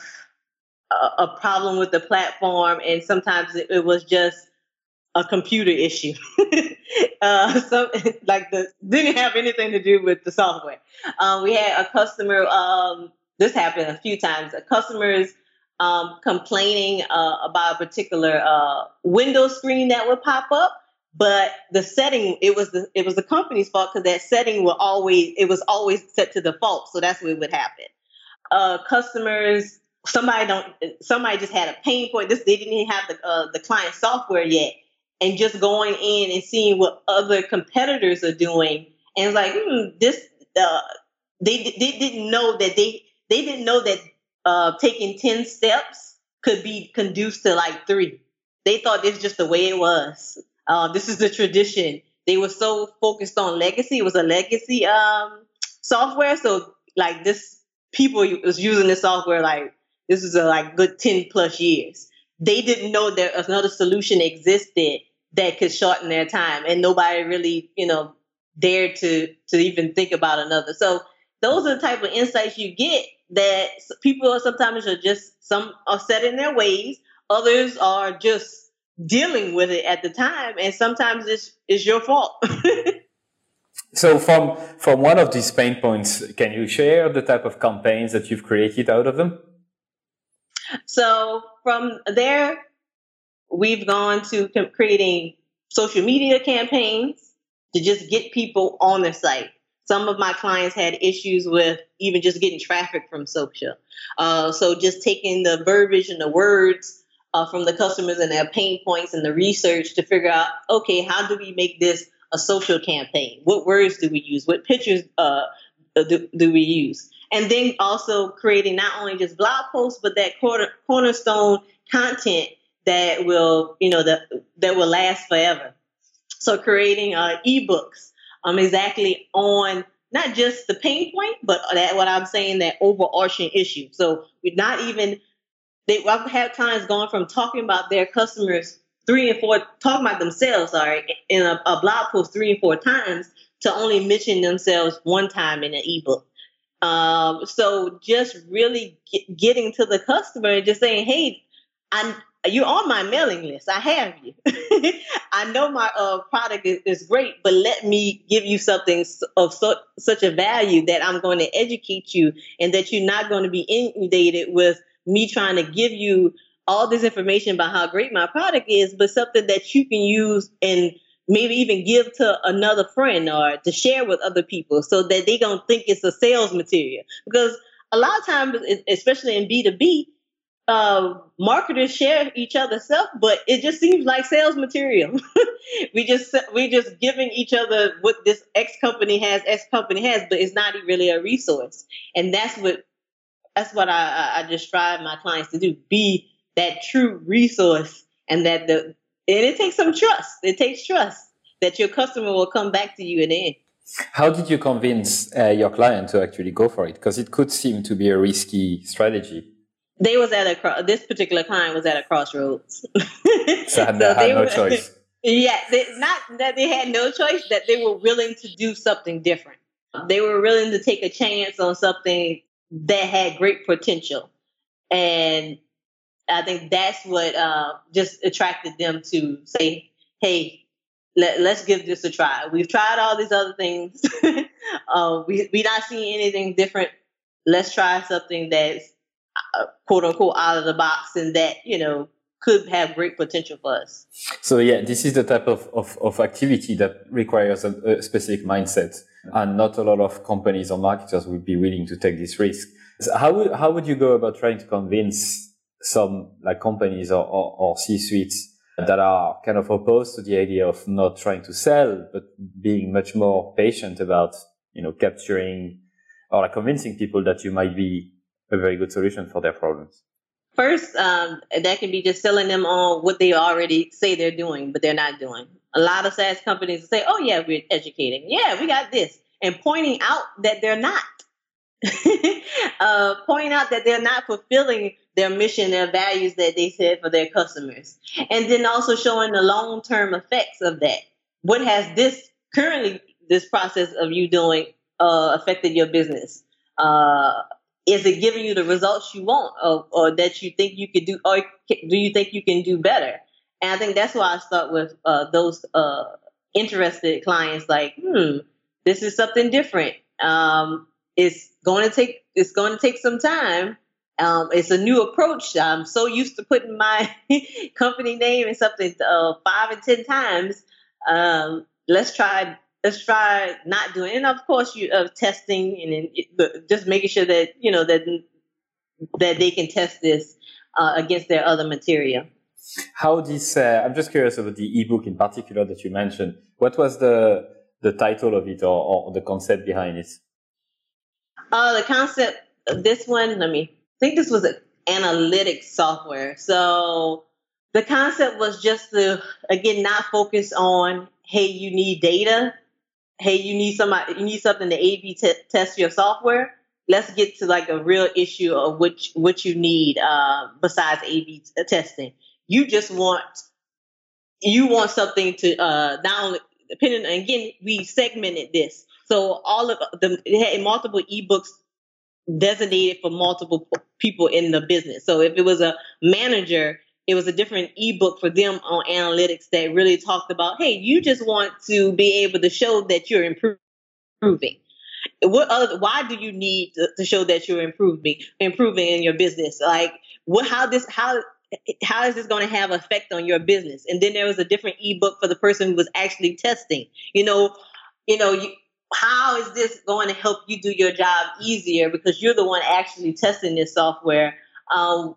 a, a problem with the platform, and sometimes it, it was just a computer issue. <laughs> uh, so, <laughs> like the didn't have anything to do with the software. Um, we had a customer. Um, this happened a few times. A customers um, complaining uh, about a particular uh, window screen that would pop up, but the setting it was the it was the company's fault because that setting will always it was always set to default, so that's what would happen. Uh, customers, somebody don't somebody just had a pain point. This they didn't even have the uh, the client software yet, and just going in and seeing what other competitors are doing, and like hmm, this uh, they they didn't know that they they didn't know that uh, taking 10 steps could be conducive to like three. They thought this is just the way it was. Uh, this is the tradition. They were so focused on legacy. It was a legacy um, software. So like this, people was using this software like this is a like good 10 plus years. They didn't know that another solution existed that could shorten their time and nobody really, you know, dared to to even think about another. So those are the type of insights you get that people are sometimes are just some are set in their ways others are just dealing with it at the time and sometimes it's, it's your fault <laughs> so from from one of these pain points can you share the type of campaigns that you've created out of them so from there we've gone to creating social media campaigns to just get people on the site some of my clients had issues with even just getting traffic from social. Uh, so just taking the verbiage and the words uh, from the customers and their pain points and the research to figure out, okay, how do we make this a social campaign? What words do we use? What pictures uh, do, do, we use? And then also creating not only just blog posts, but that corner, cornerstone content that will, you know, that that will last forever. So creating uh, ebooks um, exactly on not just the pain point, but that what I'm saying that overarching issue. So we're not even they I've had clients going from talking about their customers three and four talking about themselves, sorry, in a, a blog post three and four times to only mention themselves one time in an ebook. Um, so just really get, getting to the customer and just saying, "Hey, I you're on my mailing list. I have you. <laughs> I know my uh, product is, is, great, but let me give you something of so, such a value that I'm going to educate you and that you're not going to be inundated with me trying to give you all this information about how great my product is, but something that you can use and maybe even give to another friend or to share with other people so that they don't think it's a sales material. Because a lot of times, especially in B2B, uh, marketers share each other's stuff, but it just seems like sales material. <laughs> we just we just giving each other what this X company has, X company has, but it's not really a resource. And that's what that's what I, I just strive my clients to do: be that true resource, and that the and it takes some trust. It takes trust that your customer will come back to you in the end. How did you convince uh, your client to actually go for it? Because it could seem to be a risky strategy they was at a this particular client was at a crossroads. <laughs> so, had, so had no were, choice. <laughs> Yeah, they, not that they had no choice, that they were willing to do something different. They were willing to take a chance on something that had great potential, and I think that's what uh, just attracted them to say, "Hey, let, us give this a try. We've tried all these other things. <laughs> uh, we we not seeing anything different. Let's try something that's quote unquote out of the box and that you know could have great potential for us. So yeah, this is the type of, of, of activity that requires a, a, specific mindset and not a lot of companies or marketers would be willing to take this risk. So how would, how would you go about trying to convince some like companies or, or, or C-suites that are kind of opposed to the idea of not trying to sell, but being much more patient about, you know, capturing or like convincing people that you might be a very good solution for their problems? First, um, that can be just selling them on what they already say they're doing, but they're not doing. A lot of SaaS companies say, "Oh yeah, we're educating. Yeah, we got this," and pointing out that they're not. <laughs> uh, pointing out that they're not fulfilling their mission, their values that they said for their customers, and then also showing the long-term effects of that. What has this currently this process of you doing uh, affected your business? Uh, is it giving you the results you want or, or that you think you could do or do you think you can do better? And i think that's why i start with uh, those uh, interested clients like hmm this is something different. Um, it's going to take it's going to take some time. Um, it's a new approach. I'm so used to putting my <laughs> company name in something uh, five and ten times. Um, let's try let's try not doing and of course you uh, testing and, just making sure that you know that that they can test this uh, against their other material. How this uh, i'm just curious about the ebook in particular that you mentioned. What was the the title of it or, or the concept behind it? Uh the concept of this one let me I think this was an analytics software. So the concept was just to again not focus on hey you need data hey, you need somebody, you need something to A/B t- test your software. Let's get to like a real issue of which what you need uh, besides A/B t- testing. You just want you want something to uh, not only depending again we segmented this so all of the had multiple ebooks designated for multiple people in the business. So if it was a manager, it was a different ebook for them on analytics that really talked about, hey, you just want to be able to show that you're improving. What other, why do you need to, to show that you're improving, improving in your business? Like what, how this, how, how is this going to have effect on your business? And then there was a different ebook for the person who was actually testing. You know, you know, you, how is this going to help you do your job easier because you're the one actually testing this software? Um,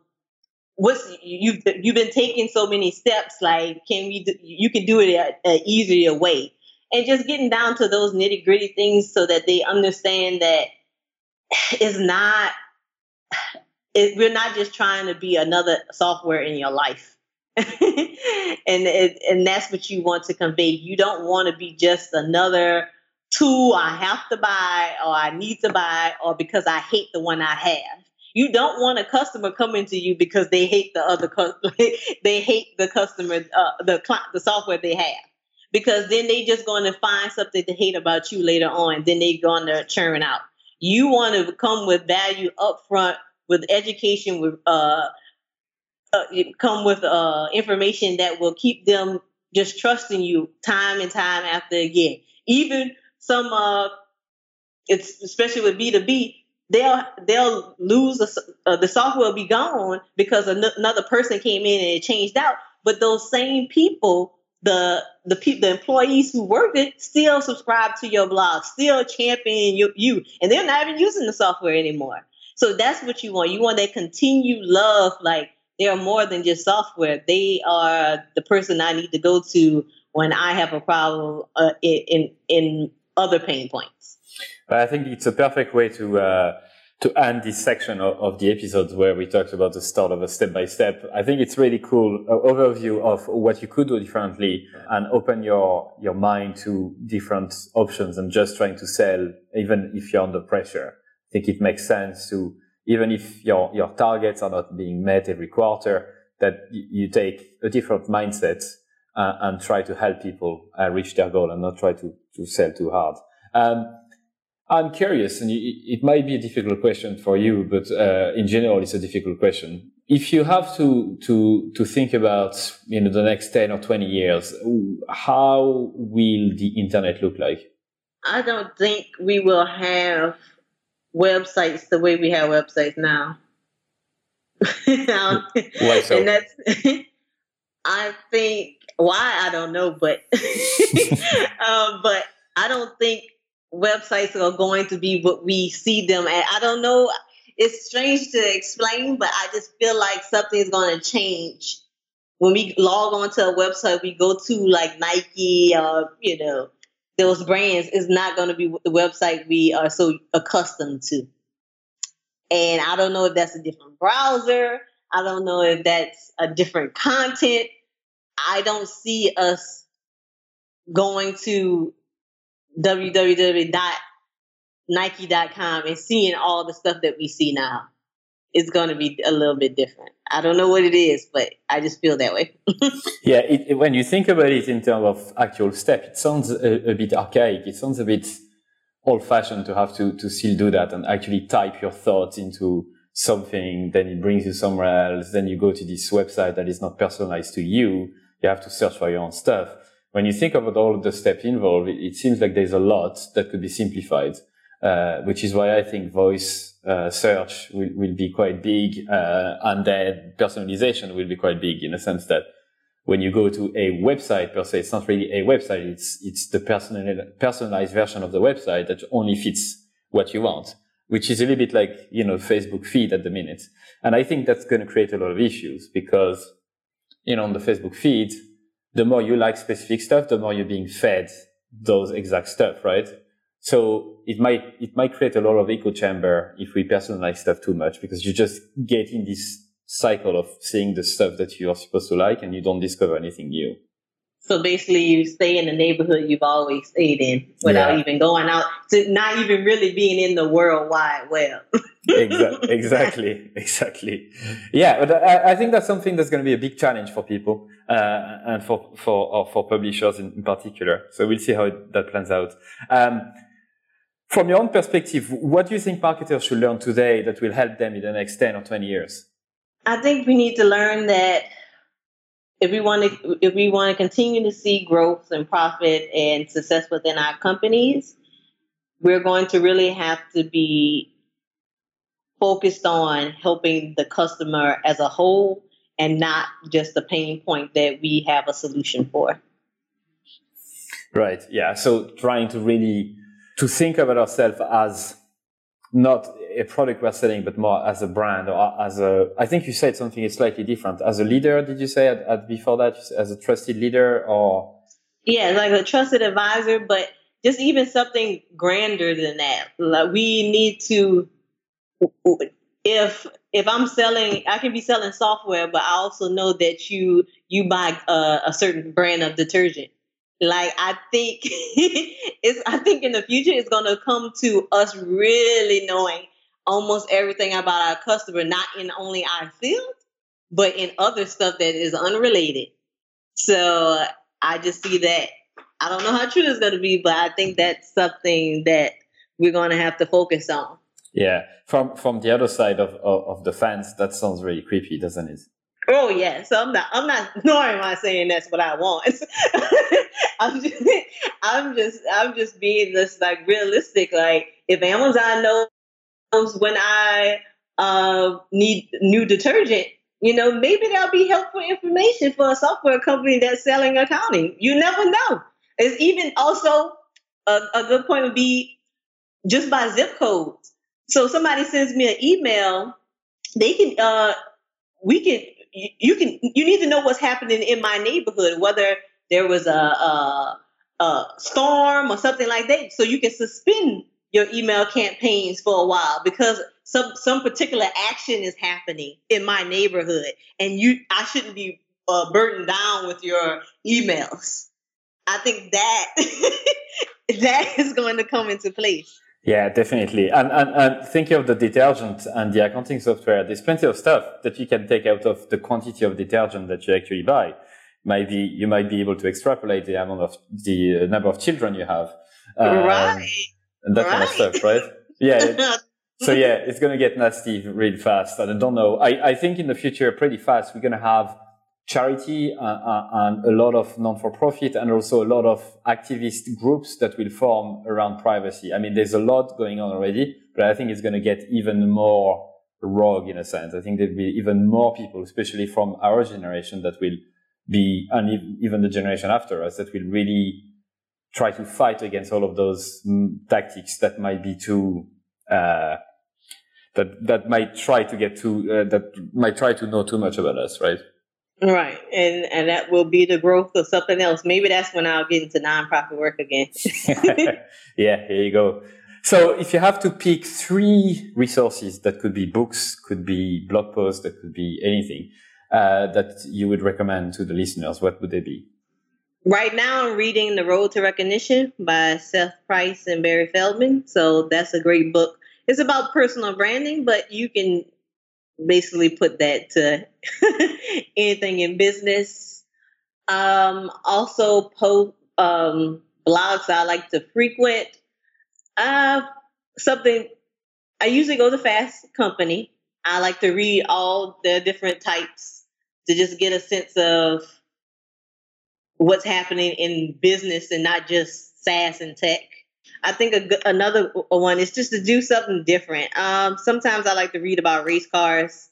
what's you've you've been taking so many steps like can we do, you can do it an easier way. And just getting down to those nitty gritty things so that they understand that <sighs> it's not it, we're not just trying to be another software in your life. <laughs> And it, and that's what you want to convey. You don't want to be just another tool i have to buy or i need to buy or because i hate the one i have you don't want a customer coming to you because they hate the other <laughs> they hate the customer uh, the the software they have because then they just going to find something to hate about you later on. Then they going to churn out. You want to come with value up front, with education, with uh, uh come with uh information that will keep them just trusting you time and time after again. Even some uh, it's especially with B two B they'll they'll lose a, uh, the software will be gone because another person came in and it changed out. But those same people, the the people, the employees who worked it, still subscribe to your blog, still champion you, you, and they're not even using the software anymore. So that's what you want. You want that continued love, like they are more than just software. They are the person I need to go to when I have a problem uh, in in other pain points. I think it's a perfect way to uh, to end this section of, of, the episode where we talked about the start of a step by step. I think it's really cool uh, overview of what you could do differently and open your your mind to different options and just trying to sell even if you're under pressure. I think it makes sense to even if your your targets are not being met every quarter that you take a different mindset uh, and try to help people uh, reach their goal and not try to to sell too hard. Um, I'm curious, and it might be a difficult question for you, but uh, in general, it's a difficult question. If you have to to to think about you know the next ten or twenty years, how will the internet look like? I don't think we will have websites the way we have websites now. <laughs> why <laughs> so? And that's <laughs> I think why I don't know, but um, but I don't think websites are going to be what we see them at. I don't know. it's strange to explain, but I just feel like something's going to change when we log onto a website. We go to like Nike or you know those brands is not going to be the website we are so accustomed to. And I don't know if that's a different browser. I don't know if that's a different content. I don't see us going to www.nike.com and seeing all the stuff that we see now. It's going to be a little bit different. I don't know what it is, but I just feel that way. <laughs> yeah, it, when you think about it in terms of actual step, it sounds a, a bit archaic. It sounds a bit old fashioned to have to, to still do that and actually type your thoughts into something, then it brings you somewhere else. Then you go to this website that is not personalized to you. You have to search for your own stuff. When you think about all the steps involved, it, seems like there's a lot that could be simplified, uh, which is why I think voice uh, search will, will be quite big, uh, and then personalization will be quite big in a sense that when you go to a website per se, it's not really a website. It's, it's the personal, personalized version of the website that only fits what you want which is a little bit like, you know, Facebook feed at the minute. And I think that's going to create a lot of issues because, you know, on the Facebook feed, the more you like specific stuff, the more you're being fed those exact stuff, right? So it might, it might create a lot of echo chamber if we personalize stuff too much because you just get in this cycle of seeing the stuff that you are supposed to like and you don't discover anything new. So basically, you stay in the neighborhood you've always stayed in without yeah. even going out to not even really being in the world wide web. <laughs> exactly, exactly, <laughs> exactly. Yeah, but I, I, think that's something that's going to be a big challenge for people and for for for publishers in, in, particular. So we'll see how it, that plans out. Um, from your own perspective, what do you think marketers should learn today that will help them in the next ten or twenty years? I think we need to learn that if we want to if we want to continue to see growth and profit and success within our companies, we're going to really have to be focused on helping the customer as a whole and not just the pain point that we have a solution for. Right. Yeah. So trying to really to think about ourselves as not a product we're selling, but more as a brand or as a, I think you said something slightly different. As a leader, did you say at, at before that, as a trusted leader or? Yeah, like a trusted advisor, but just even something grander than that. Like we need to, if, if I'm selling, I can be selling software, but I also know that you, you buy a, a certain brand of detergent like I think <laughs> it's I think in the future it's gonna come to us really knowing almost everything about our customer, not in only our field, but in other stuff that is unrelated. So I just see that I don't know how true it's gonna be, but I think that's something that we're gonna have to focus on. Yeah. From from the other side of, of, of the fence, that sounds really creepy, doesn't it? Oh yeah, so I'm not. I'm not. <laughs> Nor am I saying that's what I want. <laughs> I'm just. <laughs> I'm just. I'm just being this like realistic. Like if Amazon knows when I uh, need new detergent, you know, maybe that'll be helpful information for a software company that's selling accounting. You never know. It's even also a, a good point would be just by zip codes. So somebody sends me an email, they can. uh we can you can you need to know what's happening in my neighborhood, whether there was a, a, a storm or something like that, so you can suspend your email campaigns for a while because some some particular action is happening in my neighborhood, and you I shouldn't be uh, burdened down with your emails. I think that <laughs> that is going to come into place. Yeah, definitely. And, and, and thinking of the detergent and the accounting software, there's plenty of stuff that you can take out of the quantity of detergent that you actually buy. Maybe you might be able to extrapolate the amount of the number of children you have. Um, right. And that right. kind of stuff, right? Yeah. <laughs> so yeah, it's going to get nasty really fast. And I don't know. I, I think in the future, pretty fast, we're going to have charity uh, uh, and a lot of non-for-profit and also a lot of activist groups that will form around privacy. I mean, there's a lot going on already, but I think it's going to get even more rogue in a sense. I think there'll be even more people, especially from our generation that will be, and even the generation after us that will really try to fight against all of those mm, tactics that might be too, uh, that that might try to get too uh, that might try to know too much about us, right? Right, and and that will be the growth of something else. Maybe that's when I'll get into nonprofit work again. <laughs> <laughs> yeah, here you go. So, if you have to pick three resources that could be books, could be blog posts, that could be anything uh, that you would recommend to the listeners, what would they be? Right now, I'm reading The Road to Recognition by Seth Price and Barry Feldman. So that's a great book. It's about personal branding, but you can basically put that to <laughs> anything in business. Um, also, po- um, blogs I like to frequent. Uh, something I usually go to Fast Company. I like to read all the different types to just get a sense of what's happening in business and not just SaaS and tech. I think a, another one is just to do something different. Um, sometimes I like to read about race cars.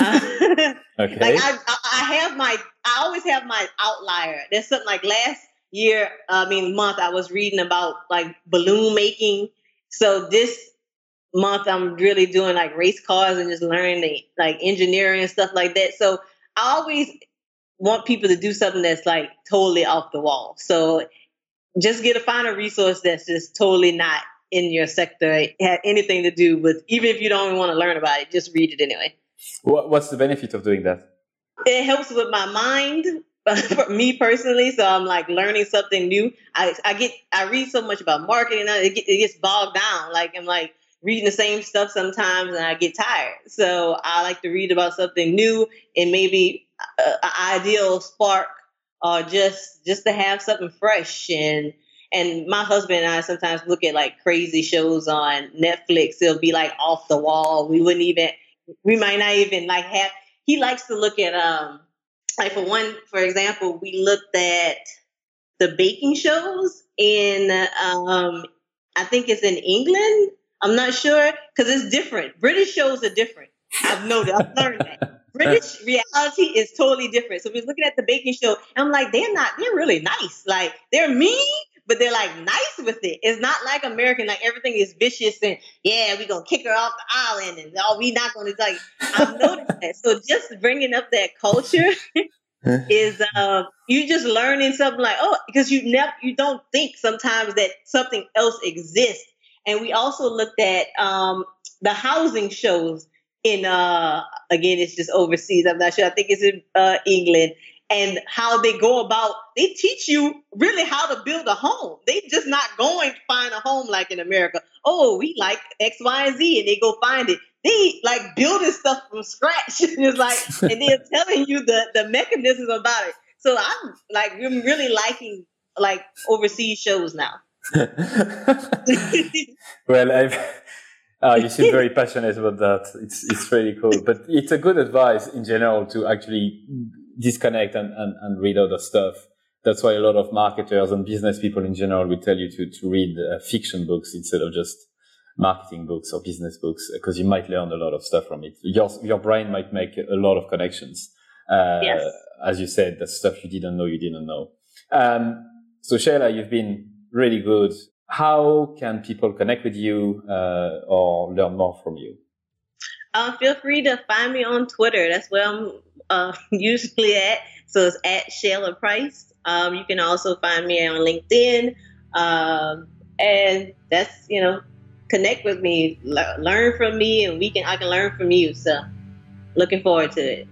Uh, <laughs> okay. Like I, I have my, I always have my outlier. There's something like last year, I mean month, I was reading about like balloon making. So this month, I'm really doing like race cars and just learning like engineering and stuff like that. So I always want people to do something that's like totally off the wall. So just get a find a resource that's just totally not in your sector, had anything to do with, even if you don't want to learn about it, just read it anyway. What's the benefit of doing that? It helps with my mind, <laughs> for me personally. So I'm like learning something new. I, I get, I read so much about marketing, it, get, it gets bogged down. Like I'm like reading the same stuff sometimes, and I get tired. So I like to read about something new and maybe uh, an ideal spark or just just to have something fresh and and my husband and I sometimes look at like crazy shows on Netflix. It'll be like off the wall. We wouldn't even we might not even like have he likes to look at um like for one for example, we looked at the baking shows in um I think it's in England. I'm not sure because it's different. British shows are different. I've noticed. I've learned that. <laughs> British reality is totally different. So we're looking at the baking show, and I'm like, they're not, they're really nice. Like they're mean, but they're like nice with it. It's not like American, like everything is vicious and yeah, we're gonna kick her off the island and oh, we not gonna like. I've noticed that. So just bringing up that culture <laughs> is uh, you just learning something like oh, because you never you don't think sometimes that something else exists. And we also looked at um, the housing shows in uh again it's just overseas i'm not sure i think it's in uh, england and how they go about they teach you really how to build a home. They just not going to find a home like in america. Oh we like x y and z and they go find it. They like building stuff from scratch. <laughs> It's like and they're <laughs> telling you the the mechanisms about it. So i'm like i'm really liking like overseas shows now. <laughs> Well i've uh, you seem very passionate about that. It's it's really cool. But it's a good advice in general to actually disconnect and, and, and read other stuff. That's why a lot of marketers and business people in general will tell you to, to read uh, fiction books instead of just marketing books or business books because you might learn a lot of stuff from it. Your, your brain might make a lot of connections. Uh, yes. As you said, the stuff you didn't know you didn't know. Um, so Shayla, you've been really good how can people connect with you uh, or learn more from you? Uh, feel free to find me on Twitter. That's where I'm uh, <laughs> usually at. So it's at Shayla Price. Um, you can also find me on LinkedIn. Um, and that's, you know, connect with me, learn from me, and we can I can learn from you. So looking forward to it.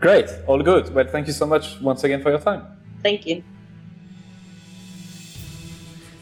Great. All good. Well, thank you so much once again for your time. Thank you.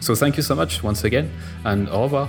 So, thank you so much once again, and au revoir.